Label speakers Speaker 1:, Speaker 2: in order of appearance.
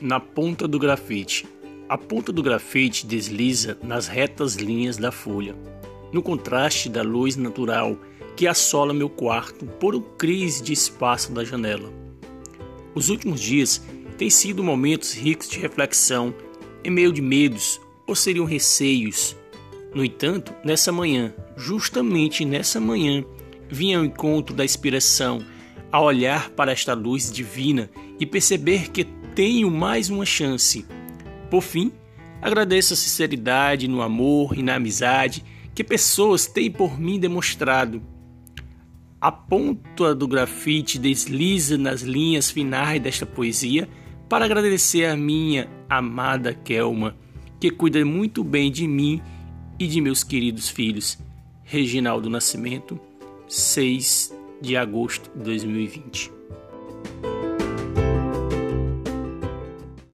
Speaker 1: na ponta do grafite. A ponta do grafite desliza nas retas linhas da folha, no contraste da luz natural que assola meu quarto por um crise de espaço da janela. Os últimos dias têm sido momentos ricos de reflexão, em meio de medos ou seriam receios. No entanto, nessa manhã, justamente nessa manhã, vinha ao encontro da inspiração a olhar para esta luz divina e perceber que tenho mais uma chance. Por fim, agradeço a sinceridade no amor e na amizade que pessoas têm por mim demonstrado. A ponta do grafite desliza nas linhas finais desta poesia para agradecer a minha amada Kelma, que cuida muito bem de mim e de meus queridos filhos. Reginaldo Nascimento, 6 de agosto de 2020.